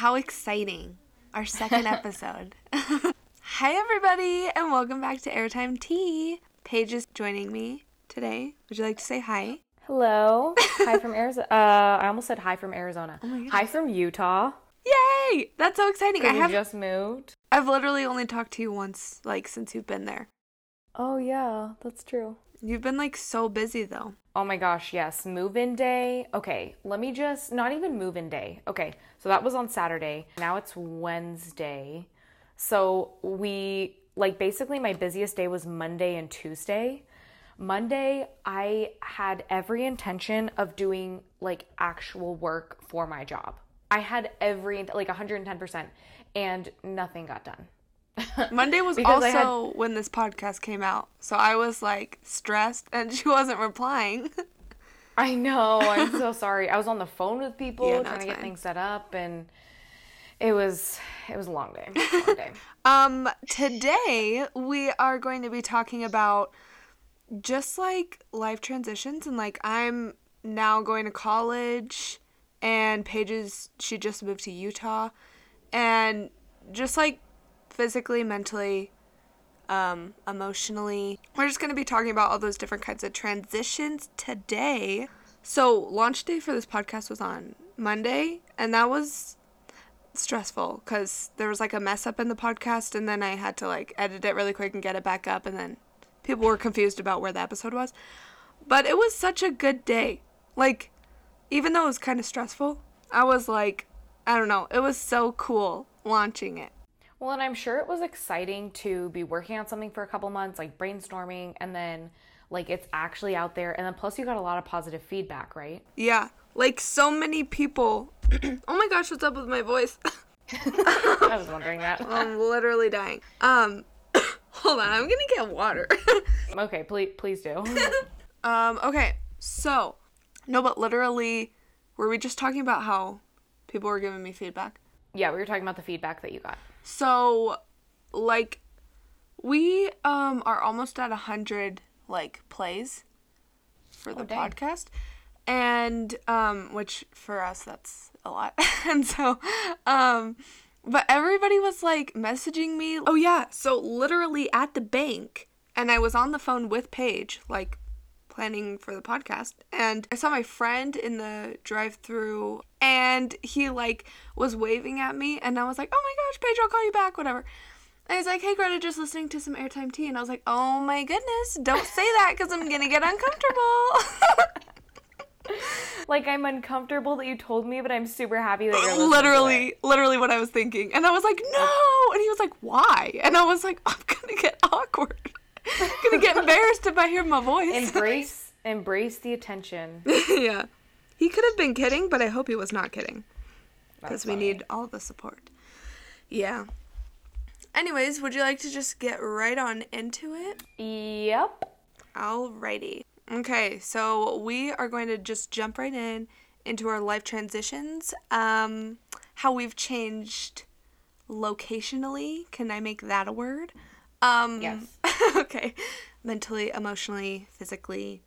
It's rolling. Wow, how exciting. Our second episode. Hi, everybody, and welcome back to Airtime Tea. Paige is joining me today. Would you like to say hi? Hello. hi from Arizona. Uh, I almost said hi from Arizona. Oh my hi from Utah. Yay! That's so exciting. I You have just moved. I've literally only talked to you once, like since you've been there. Oh yeah, that's true. You've been like so busy though. Oh my gosh, yes. Move in day. Okay, let me just, not even move in day. Okay, so that was on Saturday. Now it's Wednesday. So we, like, basically, my busiest day was Monday and Tuesday. Monday, I had every intention of doing like actual work for my job. I had every, like, 110%, and nothing got done. Monday was also when this podcast came out. So I was like stressed and she wasn't replying. I know. I'm so sorry. I was on the phone with people Yeah, no, trying to get fine. things set up, and it was it was a long day. Long day. Um, today we are going to be talking about just like life transitions and like I'm now going to college and Paige's she just moved to Utah and just like physically, mentally, um, emotionally. We're just going to be talking about all those different kinds of transitions today. So, launch day for this podcast was on Monday, and that was stressful because there was like a mess up in the podcast and then I had to like edit it really quick and get it back up and then people were confused about where the episode was. But it was such a good day. Like even though it was kind of stressful, I was like I don't know, it was so cool launching it. Well, and I'm sure it was exciting to be working on something for a couple months, like brainstorming, and then like it's actually out there, and then plus you got a lot of positive feedback, right? Yeah. Like so many people Oh my gosh, what's up with my voice? I was wondering that. I'm literally dying. Um hold on, I'm going to get water. Okay, please please do. Um, okay, so no, but literally, were we just talking about how people were giving me feedback? Yeah, we were talking about the feedback that you got. So, like, we um are almost at a hundred like plays for the Oh, podcast, and um, which for us that's a lot, and so um. But everybody was like messaging me. Oh yeah, so literally at the bank, and I was on the phone with Paige, like planning for the podcast and I saw my friend in the drive-through and he like was waving at me and I was like, "Oh my gosh, Paige, I'll call you back, whatever." And he's like, "Hey Greta, just listening to some airtime tea." And I was like, "Oh my goodness, don't say that cuz I'm going to get uncomfortable." Like I'm uncomfortable that you told me, but I'm super happy that you're listening to it. literally, literally what I was thinking. And I was like, "No." And he was like, "Why?" And I was like, "I'm to get awkward." to get embarrassed if I hear my voice. Embrace embrace the attention. yeah. He could have been kidding, but I hope he was not kidding. Because we need all the support. Yeah. Anyways, would you like to just get right on into it? Yep. Alrighty. Okay, so we are going to just jump right in into our life transitions. Um, how we've changed locationally. Can I make that a word? Um, Yes. okay. Mentally, emotionally, physically.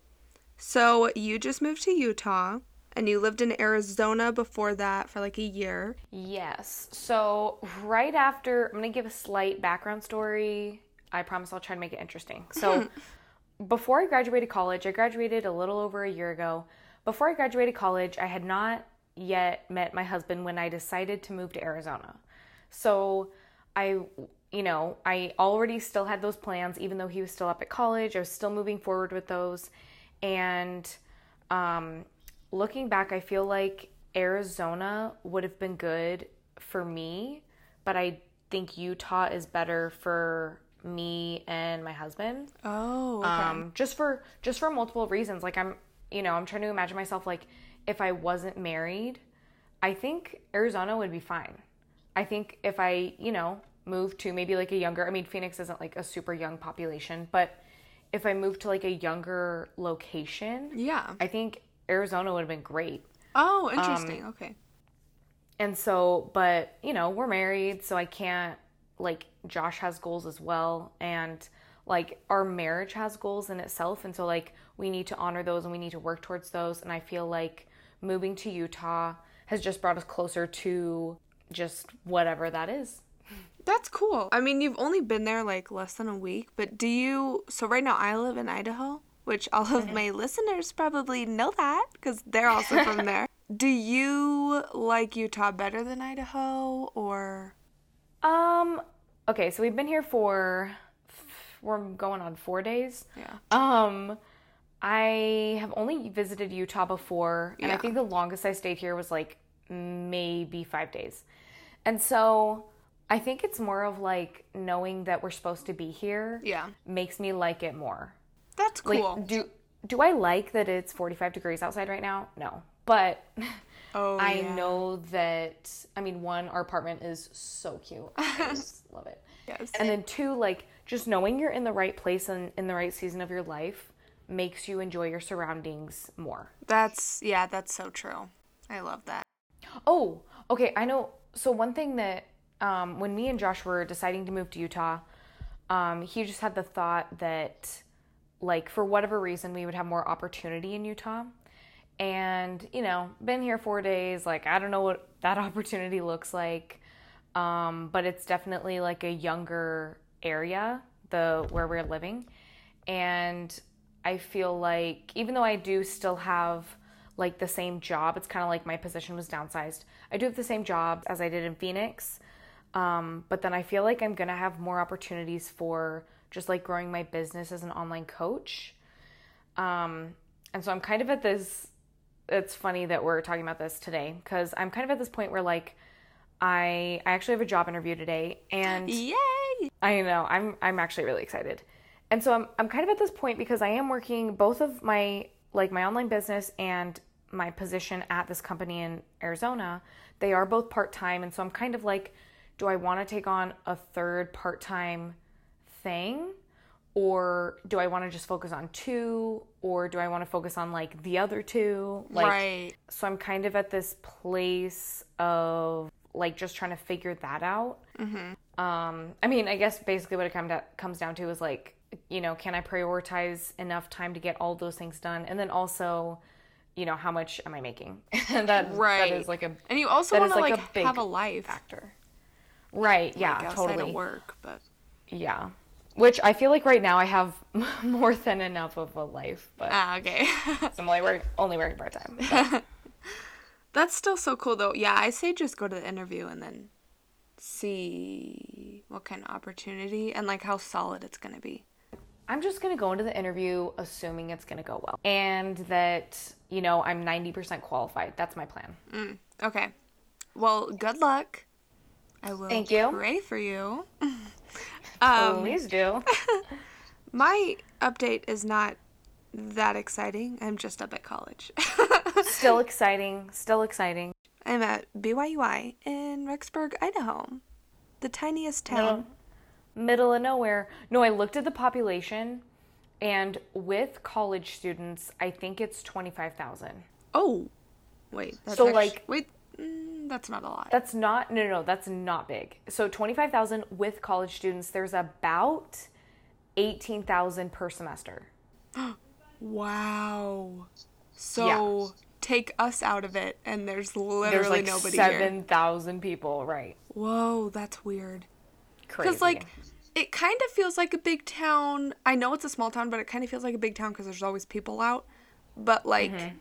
So you just moved to Utah and you lived in Arizona before that for like a year. Yes. So right after, I'm gonna give a slight background story. I promise I'll try to make it interesting. So before I graduated college, I graduated a little over a year ago. Before I graduated college, I had not yet met my husband when I decided to move to Arizona. So I, you know, I already still had those plans, even though he was still up at college. I was still moving forward with those. And um, looking back, I feel like Arizona would have been good for me, but I think Utah is better for me and my husband Oh, okay. um, just for just for multiple reasons like i'm you know i'm trying to imagine myself like if i wasn't married i think arizona would be fine i think if i you know moved to maybe like a younger i mean phoenix isn't like a super young population but if i moved to like a younger location yeah. i think arizona would have been great Oh, um, interesting. okay. and so but you know we're married so i can't like josh has goals as well and like our marriage has goals in itself and so like we need to honor those and we need to work towards those and i feel like moving to utah has just brought us closer to just whatever that is. That's cool. I mean, you've only been there like less than a week, but do you? So, right now, I live in Idaho, which all of my listeners probably know that because they're also from there. Do you like Utah better than Idaho or? Um, okay, so we've been here for we're going on 4 days. Yeah. Um I have only visited Utah before, and I think the longest I stayed here was like maybe 5 days. And so I think it's more of like knowing that we're supposed to be here Yeah. makes me like it more. That's Like cool. do do I like that it's 45 degrees outside right now? No. But oh, I yeah. know that I mean one our apartment is so cute. I just love it. Yes. And then two like just knowing you're in the right place and in the right season of your life makes you enjoy your surroundings more. That's yeah, that's so true. I love that. Oh, okay. I know. So one thing that um, when me and Josh were deciding to move to Utah, um, he just had the thought that, like, for whatever reason, we would have more opportunity in Utah. And you know, been here four days. Like, I don't know what that opportunity looks like, um, but it's definitely like a younger area, the where we're living, and I feel like even though I do still have like the same job, it's kind of like my position was downsized. I do have the same job as I did in Phoenix, um, but then I feel like I'm gonna have more opportunities for just like growing my business as an online coach. Um, and so I'm kind of at this. It's funny that we're talking about this today because I'm kind of at this point where like I I actually have a job interview today and Yay! I know. I'm I'm actually really excited. And so I'm I'm kind of at this point because I am working both of my like my online business and my position at this company in Arizona. They are both part-time and so I'm kind of like do I want to take on a third part-time thing or do I want to just focus on two or do I want to focus on like the other two? Like right. so I'm kind of at this place of like just trying to figure that out. Um, I mean, I guess basically what it come to, comes down to is like, you know, can I prioritize enough time to get all those things done, and then also, you know, how much am I making? and that Right. that is like a And you also want to like, a have a life factor. Right? Yeah, like, totally. work, but Yeah. Which I feel like right now I have more than enough of a life, but ah, okay. I'm only work, only working part time. That's still so cool though. Yeah, I say just go to the interview and then see what kind of opportunity and like how solid it's gonna be. I'm just gonna go into the interview assuming it's gonna go well, and that you know I'm 90% qualified. That's my plan. Okay. Well, good luck. I will Thank you. pray for you. um, Please do. my update is not that exciting. I'm just up at college. still exciting. Still exciting. I'm at BYUI in Rexburg, Idaho, the tiniest town. Middle of nowhere. No, I looked at the population, and with college students, I think it's 25,000. Oh, wait. That's So, actu- like- wait, mm, that's not a lot. That's not no no no. That's not big. So 25,000 with college students. There's about 18,000 per semester. Wow. So take us out of it, and there's literally There's like nobody here. 7,000 people. Right. Whoa, that's weird. Crazy. Because like, it kind of feels like a big town. I know it's a small town, but it kind of feels like a big town because there's always people out. But like, Mm-hmm.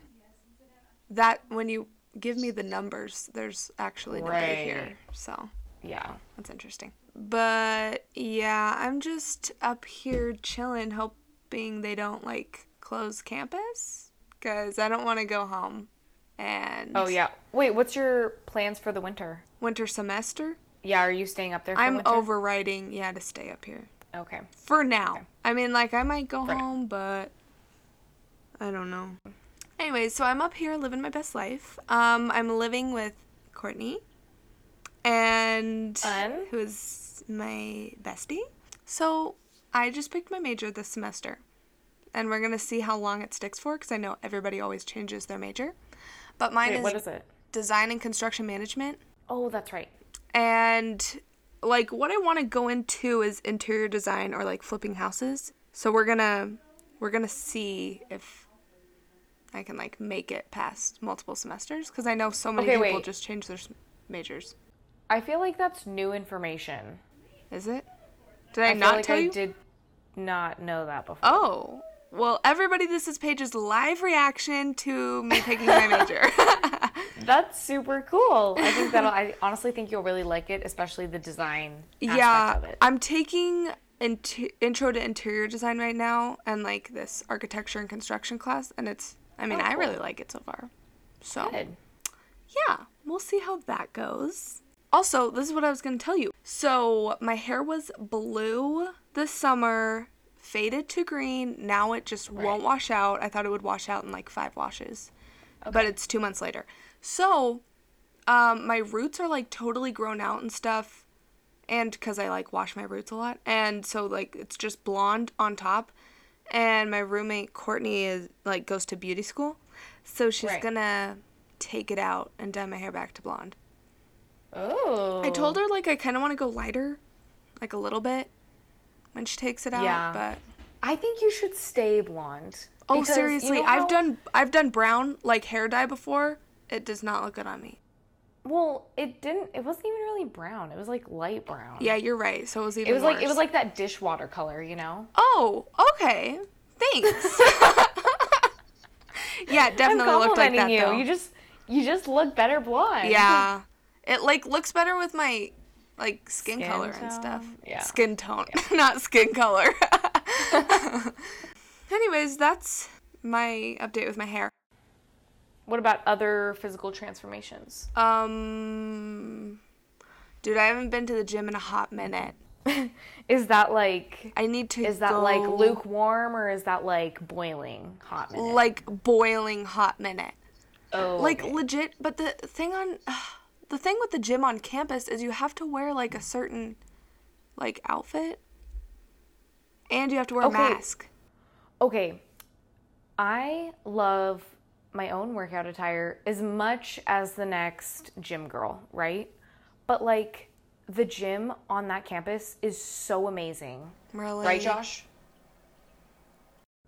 that when you give me the numbers, there's actually nobody Right. here. So yeah. that's interesting. But yeah, I'm just up here chilling, hoping they don't like close campus because I don't want to go home. And Oh yeah. Wait, what's your plans for the winter? winter semester, Yeah, are you staying up there for I'm winter? overriding. Yeah, to stay up here. Okay. For now. okay. I mean, like, I might go For now. home, but I don't know. Anyways, so I'm up here living my best life. Um, I'm living with Courtney, and Fun. who is my bestie. So I just picked my major this semester, and we're gonna see how long it sticks for, because I know everybody always changes their major. But mine Wait, is what is it? design and construction management. Oh, that's right. And like what I want to go into is interior design or like flipping houses. So we're going to we're going to see if I can like make it past multiple semesters because I know so many Okay, people wait. just change their majors. I feel like that's new information. Is it? Did I, I not like tell I you? did not know that before. Oh. Well, everybody, this is Paige's live reaction to me picking my major. That's super cool. I think that'll. I honestly think you'll really like it, especially the design aspect yeah, of it. I'm taking intro to interior design right now and like this architecture and construction class, and it's. I mean, Oh, I really like it so far. So Good. yeah, we'll see how that goes. Also, this is what I was going to tell you. So, my hair was blue this summer, faded to green. Now it just Right. won't wash out. I thought it would wash out in like five washes, but it's two months later. So, um, my roots are like totally grown out and stuff. And because I like wash my roots a lot. And so, like, it's just blonde on top. And my roommate Courtney is like goes to beauty school. So she's Right. gonna take it out and dye my hair back to blonde. Oh. I told her like I kind of want to go lighter, like a little bit, when she takes it out. Yeah. But I think you should stay blonde. oh, because you seriously, know I've done I've done brown like hair dye before. It does not look good on me. Well, it didn't. It wasn't even really brown. It was like light brown. Yeah, you're right. So it was even. It was like it was like that dishwater color, you know. Oh, okay. Thanks. yeah, definitely looked like that you. though. You just you just look better blonde. yeah, it like looks better with my like skin, Skin color and stuff. Yeah. Skin tone, not skin color. Anyways, that's my update with my hair. What about other physical transformations? Um, dude, I haven't been to the gym in a hot minute. Is that like I need to. is that go, like lukewarm or is that like boiling hot minute? Like boiling hot minute. oh, Like okay. legit, but the thing on the thing with the gym on campus is you have to wear like a certain like outfit and you have to wear Okay. a mask. Okay. I love my own workout attire as much as the next gym girl, right? But like the gym on that campus is so amazing. Really? Right, Josh?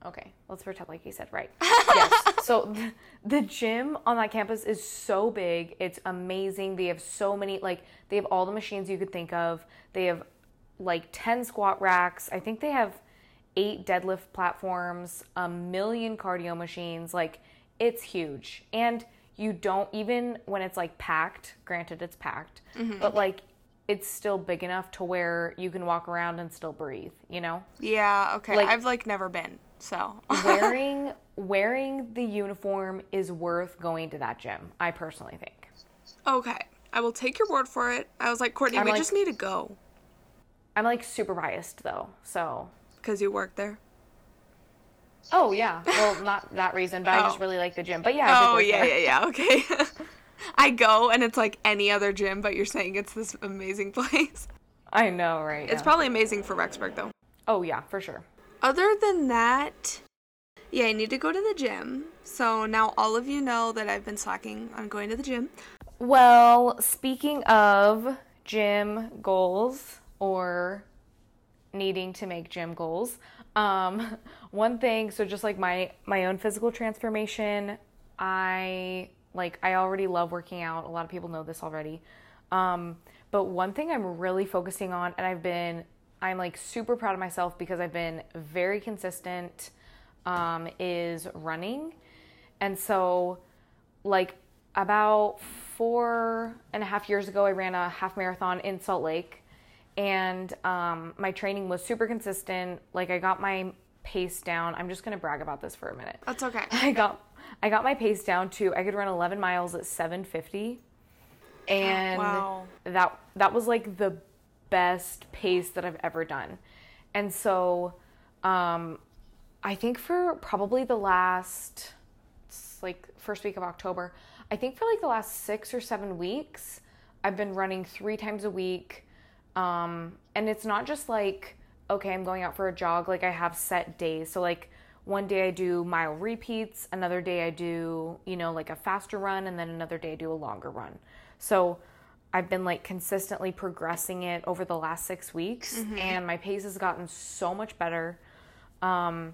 Okay, let's pretend like he said right. yes. So th- the gym on that campus is so big. It's amazing. They have so many like they have all the machines you could think of. They have like 10 squat racks. I think they have 8 deadlift platforms, a million cardio machines. Like it's huge. And you don't even when it's like packed, granted it's packed, mm-hmm. but like it's still big enough to where you can walk around and still breathe, you know? Yeah, okay. Like- I've like never been. So wearing wearing the uniform is worth going to that gym. I personally think. Okay. I will take your word for it. I was like, Courtney, I'm we like- just need to go I'm like super biased though. So, because you work there. Oh yeah. Well, not that reason, but I just Oh. really like the gym. But yeah. Oh yeah, yeah, yeah. Okay. I go and it's like any other gym, but you're saying it's this amazing place. I know, right? It's yeah. probably amazing for Rexburg though. Oh yeah, for sure. Other than that, yeah, I need to go to the gym. So now all of you know that I've been slacking on going to the gym. Well, speaking of gym goals or needing to make gym goals, um, one thing, so just like my my own physical transformation, I like I already love working out. A lot of people know this already. Um, but one thing I'm really focusing on, and I've been, I'm like super proud of myself because I've been very consistent, um, is running. And so, like, about four and a half years ago, I ran a half marathon in Salt Lake. And um, my training was super consistent. Like, I got my pace down. I'm just to brag about this for a minute. That's okay. I got I got my pace down to I could run 11 miles at 750, and Wow. that that was like the best pace that I've ever done. And so, um, I think for probably the last like first week of October, I think for like the last six or seven weeks, I've been running three times a week. Um, and it's not just like, okay, I'm going out for a jog. Like I have set days. So like one day I do mile repeats, another day I do, you know, like a faster run, and then another day I do a longer run. So I've been like consistently progressing it over the last six weeks, and my pace has gotten so much better. Um,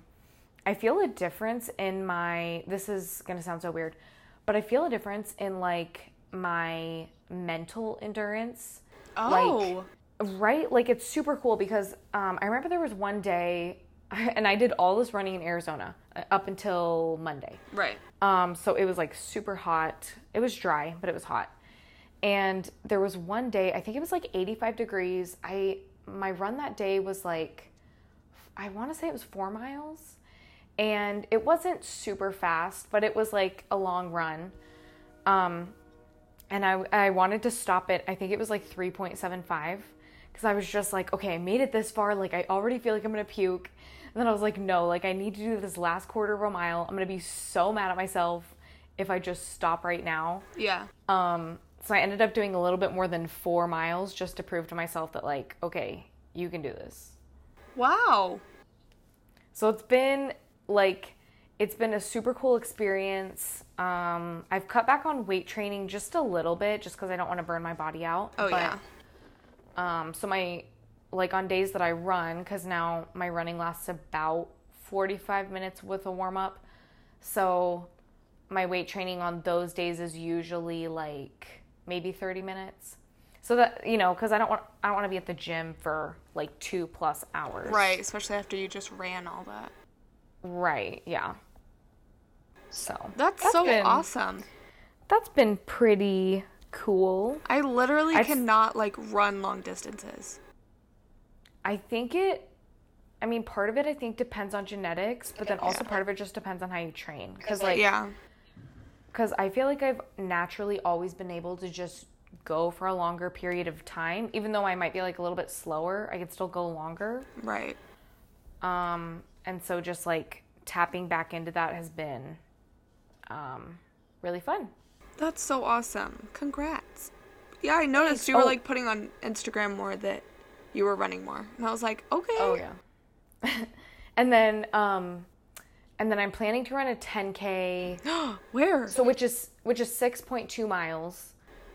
I feel a difference in my this is to sound so weird, but I feel a difference in like my mental endurance. Oh. Like, right? Like it's super cool because um, I remember there was one day and I did all this running in Arizona uh, up until Monday. Right. Um, so it was like super hot. It was dry, but it was hot. And there was one day, I think it was like 85 degrees. I my run that day was like I want to say it was 4 miles. And it wasn't super fast, but it was like a long run. Um and I I wanted to stop it. I think it was like 3.75 because I was just like, okay, I made it this far. Like I already feel like I'm to puke. And then I was like, no, like I need to do this last quarter of a mile. I'm gonna be so mad at myself if I just stop right now. Yeah. Um, so I ended up doing a little bit more than four miles just to prove to myself that like, okay, you can do this. Wow. So it's been like it's been a super cool experience. Um, I've cut back on weight training just a little bit just because I don't want to burn my body out. Oh yeah. Um, so my like on days that I run, because now my running lasts about 45 minutes with a warm up. So my weight training on those days is usually like maybe 30 minutes. So that you know, because I don't want I don't want to be at the gym for like two plus hours. Right, especially after you just ran all that. Right. Yeah. So That's, so been- awesome. That's been pretty cool. I literally I've- cannot like run long distances. I think it. I mean, part of it I think depends on genetics, but then also part of it just depends on how you train. Because like, Yeah. because I feel like I've naturally always been able to just go for a longer period of time, even though I might be like a little bit slower. I could still go longer. Right. Um, and so just like tapping back into that has been, um, really fun. That's so awesome. Congrats. Yeah, I noticed Thanks. you were Oh. like putting on Instagram more that you were running more. And I was like, okay. Oh yeah. and then, um, and then I'm planning to run a 10k. Where? So which is which is six point two miles.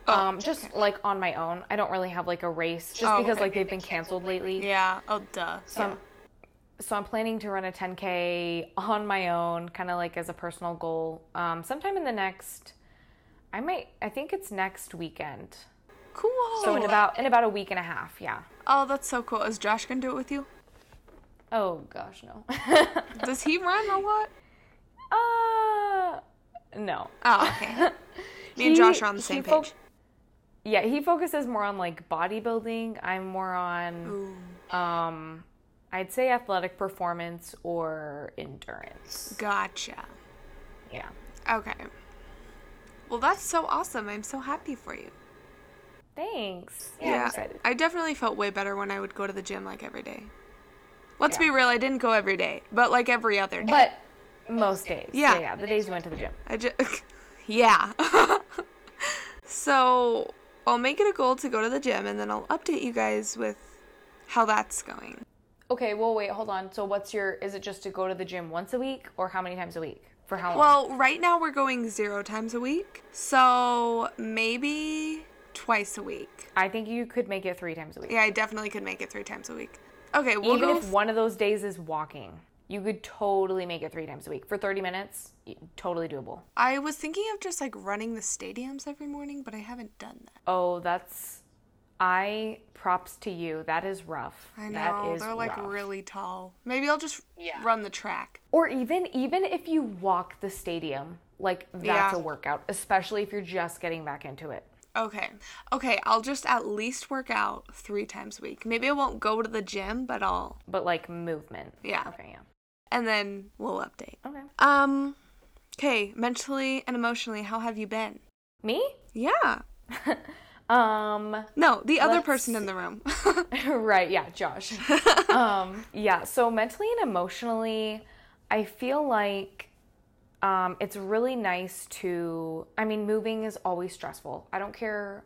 Oh, um, just like on my own. I don't really have like a race, just Oh, because okay. like they've been canceled lately. yeah. Oh, duh. So I'm, so I'm planning to run a 10k on my own, kind of like as a personal goal. Um, sometime in the next, I might. I think it's next weekend. Cool. So in about in about a week and a half. Yeah. oh, that's so cool. Is Josh gonna do it with you? Oh gosh, no. Does he run a lot? uh, no. Oh, okay. Me and Josh are on the same fo- page. Yeah, he focuses more on like bodybuilding. I'm more on Ooh. um I'd say athletic performance or endurance. Gotcha. Yeah. Okay. Well, that's so awesome. I'm so happy for you. Thanks. Yeah, I'm. I definitely felt way better when I would go to the gym like every day. Let's be real, I didn't go every day, but like every other day. But most days. Yeah. Yeah, yeah. The days you went to the gym. I just yeah. so, I'll make it a goal to go to the gym and then I'll update you guys with how that's going. Okay, well wait, hold on. So what's your is it just to go to the gym once a week or how many times a week? For how long? Well, right now we're going 0 times a week. So, maybe twice a week. I think you could make it 3 times a week. Yeah, I definitely could make it 3 times a week. Okay, we'll Even if one of those days is walking, you could totally make it 3 times a week. For 30 minutes, totally doable. I was thinking of just like running the stadiums every morning, but I haven't done that. Oh, that's I props to you. That is rough. I know That is they're like rough. really tall. Maybe I'll just run the track. Or even even if you walk the stadium, like that's Yeah. a workout, especially if you're just getting back into it. Okay. Okay, I'll just at least work out 3 times a week. Maybe I won't go to the gym, but I'll But like movement. Yeah. Okay, yeah. and then we'll update. Okay. Um okay, mentally and emotionally, how have you been? Me? Yeah. Um No, the other person in the room. right, yeah, Josh. um, yeah, so mentally and emotionally, I feel like um, it's really nice to. I mean, moving is always stressful. I don't care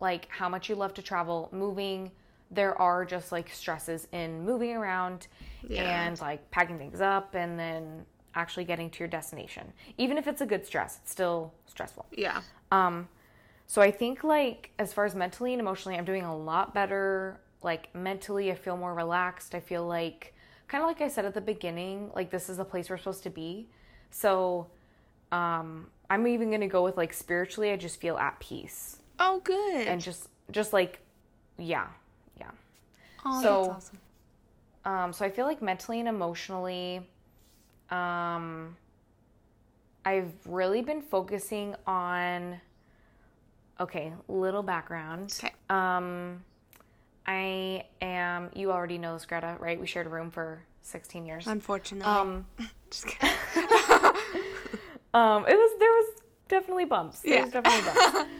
like how much you love to travel. Moving, there are just like stresses in moving around and like packing things up and then actually getting to your destination. Even if it's a good stress, it's still stressful. yeah. Um, so I think like as far as mentally and emotionally, I'm doing a lot better. Like mentally, I feel more relaxed. I feel like kind of like I said at the beginning, like this is the place we're supposed to be. So, um, I'm even gonna go with like spiritually. I just feel at peace Oh, good. and just just like, yeah, yeah. oh, so- that's awesome. Um, so I feel like mentally and emotionally, um, I've really been focusing on. Okay, little background. Okay. Um, I am. You already know this, Greta, right? We shared a room for 16 years. Unfortunately. Um, Just kidding. um, it was there was definitely bumps. There Yeah. was definitely bumps.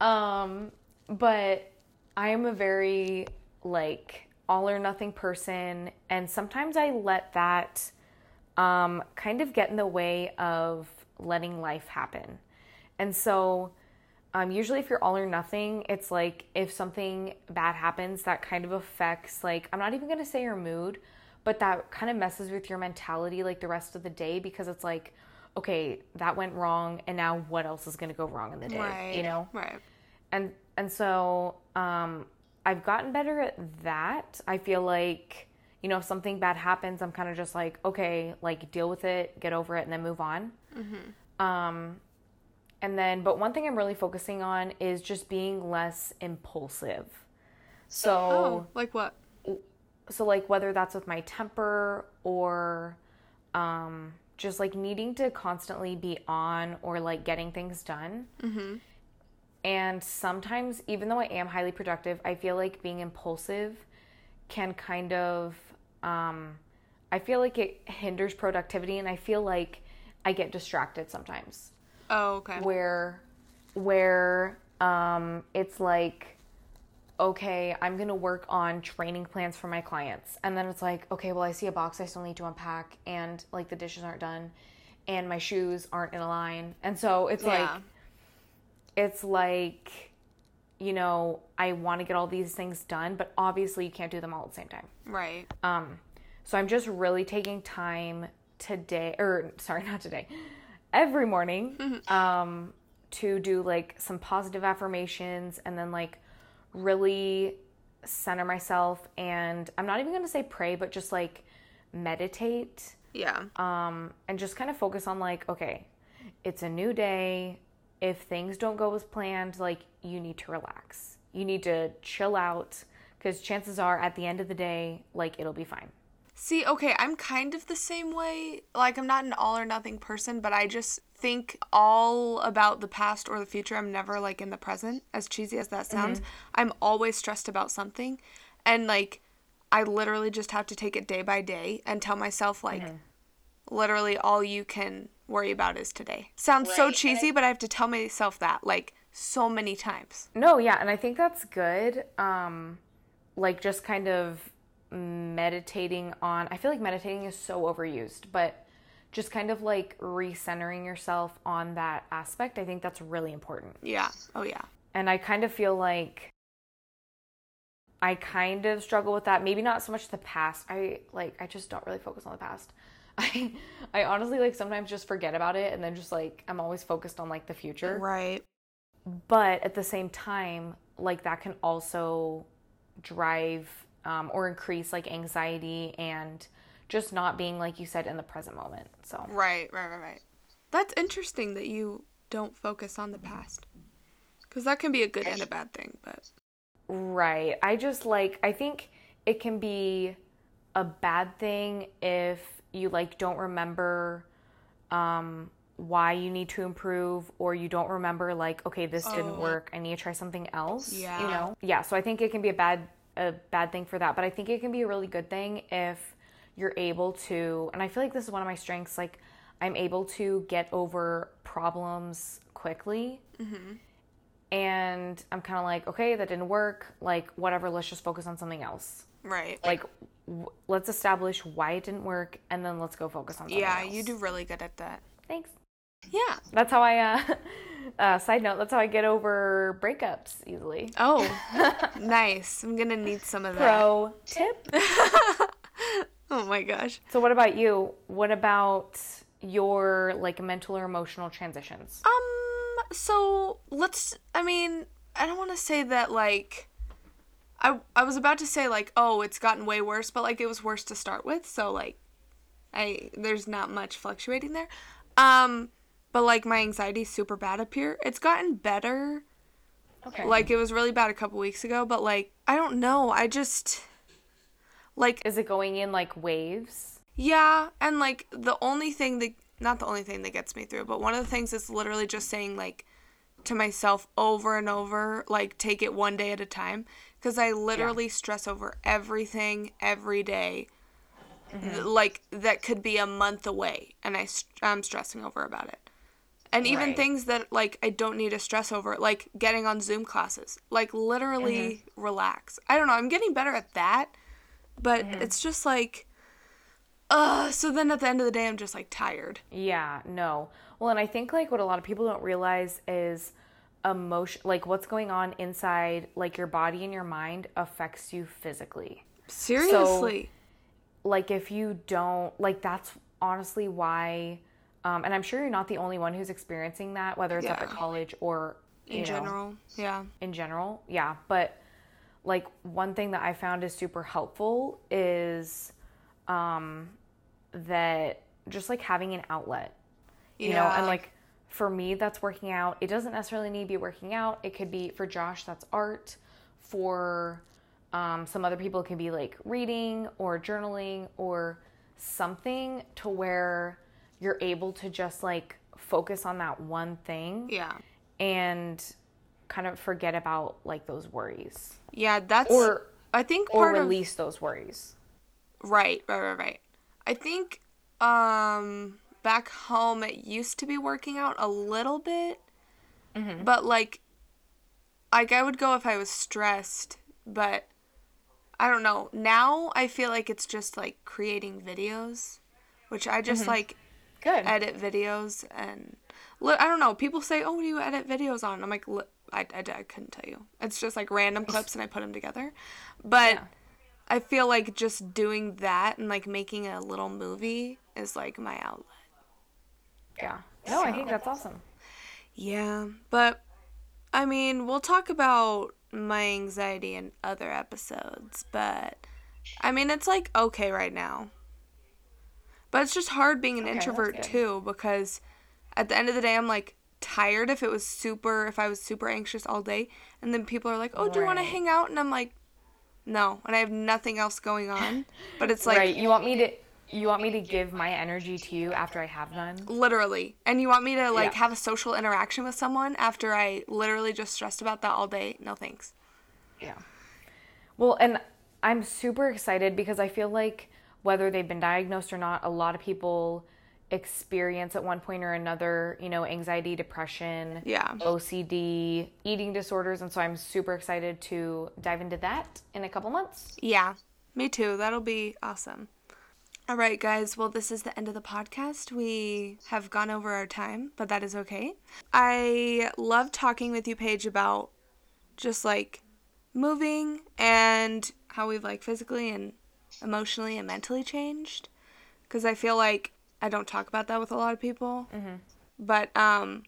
um, but I am a very like all or nothing person, and sometimes I let that um, kind of get in the way of letting life happen. And so, um, usually, if you're all or nothing, it's like if something bad happens, that kind of affects, like, I'm not even gonna say your mood, but that kind of messes with your mentality, like, the rest of the day because it's like, okay, that went wrong, and now what else is gonna go wrong in the day? right. You know? Right. and and so um, I've gotten better at that. I feel like you know if something bad happens, I'm kind of just like okay, like deal with it, get over it, and then move on. Mhm. Um, and then, but one thing I'm really focusing on is just being less impulsive. So Oh, like what? so like whether that's with my temper or um just like needing to constantly be on or like getting things done and sometimes even though i am highly productive i feel like being impulsive can kind of um i feel like it hinders productivity and i feel like i get distracted sometimes Oh, okay. where where um it's like okay i'm gonna work on training plans for my clients and then it's like okay well i see a box i still need to unpack and like the dishes aren't done and my shoes aren't in a line and so it's Yeah. like it's like you know i want to get all these things done but obviously you can't do them all at the same time Right. um, so I'm just really taking time today, or sorry, not today, every morning, um, to do like some positive affirmations and then like really center myself. And I'm not even going to say pray, but just like meditate Yeah. um, and just kind of focus on like, okay, it's a new day. If things don't go as planned, like you need to relax. You need to chill out because chances are at the end of the day, like it'll be fine. See, okay, I'm kind of the same way. Like, I'm not an all or nothing person, but I just think all about the past or the future. I'm never like in the present, as cheesy as that sounds. I'm always stressed about something. And like, I literally just have to take it day by day and tell myself, like, literally all you can worry about is today. Sounds so Right, and cheesy, but I have to tell myself that like so many times. No, yeah, and I think that's good. Um, like just kind of meditating on. I feel like meditating is so overused, but just kind of like recentering yourself on that aspect. I think that's really important. Yeah. Oh, yeah. and I kind of feel like I kind of struggle with that. Maybe not so much the past. I like I just don't really focus on the past. I I honestly like sometimes just forget about it and then just like I'm always focused on like the future. Right. But at the same time, like that can also drive um, or increase like anxiety and just not being like you said in the present moment. So Right, right, right, right. That's interesting that you don't focus on the past. Because that can be a good and a bad thing, but. Right. I just like I think it can be a bad thing if you like don't remember um why you need to improve or you don't remember like okay this didn't Oh. work I need to try something else yeah you know yeah so I think it can be a bad a bad thing for that but I think it can be a really good thing if you're able to and I feel like this is one of my strengths like I'm able to get over problems quickly and I'm kind of like, okay, that didn't work. Like, whatever, let's just focus on something else. Right. Like, w- let's establish why it didn't work, and then let's go focus on something yeah, else. you do really good at that. Thanks. Yeah. That's how I, uh, uh, side note, that's how I get over breakups easily. Oh, nice. I'm gonna need some of that. Pro tip. Oh my gosh. So, what about you? What about your, like, mental or emotional transitions? Um, so let's, I mean, I don't want to say that, like, I I was about to say like, oh, it's gotten way worse, but like it was worse to start with, so like I there's not much fluctuating there. Um but like my anxiety's super bad up here. It's gotten better. Okay. Like it was really bad a couple weeks ago, but like I don't know. I just like is it going in like waves? yeah, and like the only thing that not the only thing that gets me through, but one of the things is literally just saying like to myself over and over, like take it one day at a time because I literally stress over everything every day. Th- Like that could be a month away and I st- I'm stressing over about it. And even Right. things that like I don't need to stress over, like getting on Zoom classes. Like literally relax. I don't know, I'm getting better at that, but it's just like uh so then at the end of the day I'm just like tired. Yeah, no. Well, and I think like what a lot of people don't realize is emotion like what's going on inside like your body and your mind affects you physically. Seriously. Like if you don't like that's honestly why um and I'm sure you're not the only one who's experiencing that whether it's up at college or in know, general. Yeah. in general. Yeah, but like one thing that I found is super helpful is um that just like having an outlet. You know, and like for me that's working out. It doesn't necessarily need to be working out. It could be for Josh that's art. For um, some other people it can be like reading or journaling or something to where you're able to just like focus on that one thing Yeah. and kind of forget about like those worries Yeah, that's or I think or part of release those worries. right, right, right, right. I think um back home it used to be working out a little bit. Mm-hmm. But like like I would go if I was stressed, but I don't know. Now I feel like it's just like creating videos, which I just like Good. edit videos and li- I don't know. People say, "Oh, what do you edit videos on?" I'm like, li- I, I, I couldn't tell you. It's just like random clips and I put them together. But Yeah. I feel like just doing that and like making a little movie is like my outlet. yeah. No, I think that's awesome. Yeah, but I mean, we'll talk about my anxiety in other episodes, but I mean, it's like okay right now. But it's just hard being an Okay, introvert too because at the end of the day, I'm like tired if it was super, if I was super anxious all day. And then people are like, oh, do you want to hang out? And I'm like, no. And I have nothing else going on. But it's like, right. You want me to you want me to give my energy to you after I have none? literally. And you want me to like Yeah. have a social interaction with someone after I literally just stressed about that all day? No thanks. Yeah. Well, and I'm super excited because I feel like whether they've been diagnosed or not, a lot of people experience at one point or another, you know, anxiety, depression, Yeah. OCD, eating disorders, and so I'm super excited to dive into that in a couple months. Yeah, me too. That'll be awesome. All right, guys. Well, this is the end of the podcast. We have gone over our time, but that is okay. I love talking with you, Paige, about just like moving and how we've like physically and emotionally and mentally changed. Because I feel like I don't talk about that with a lot of people. But um,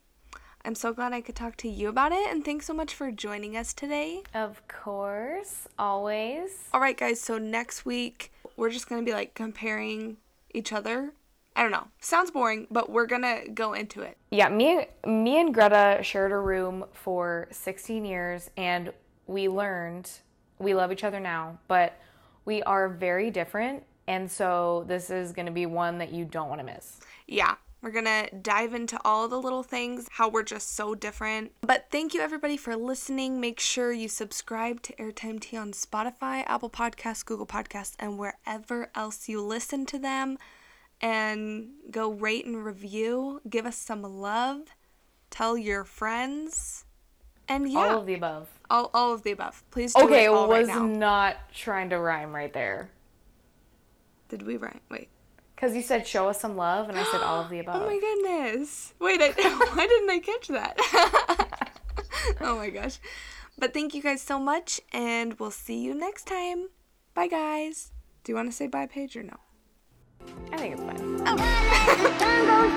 I'm so glad I could talk to you about it. And thanks so much for joining us today. Of course, always. All right, guys. So next week we're just gonna be like comparing each other. I don't know. Sounds boring, but we're gonna go into it. Yeah, me me and Greta shared a room for 16 years and we learned we love each other now, but we are very different and so this is going to be one that you don't want to miss. Yeah, we're gonna dive into all the little things, how we're just so different. But thank you everybody for listening. Make sure you subscribe to Airtime Tea on Spotify, Apple Podcasts, Google Podcasts, and wherever else you listen to them. And go rate and review. Give us some love. Tell your friends. And yeah, All of the above. all, all of the above. Please do Okay, it all right was now. not trying to rhyme right there. Did we rhyme? Wait. Cuz you said show us some love and I said all of the oh above. Oh my goodness. Wait, I, why didn't I catch that? oh my gosh. But thank you guys so much, and we'll see you next time. Bye, guys. Do you want to say bye, Paige, or no? I think it's fine. Oh. Tango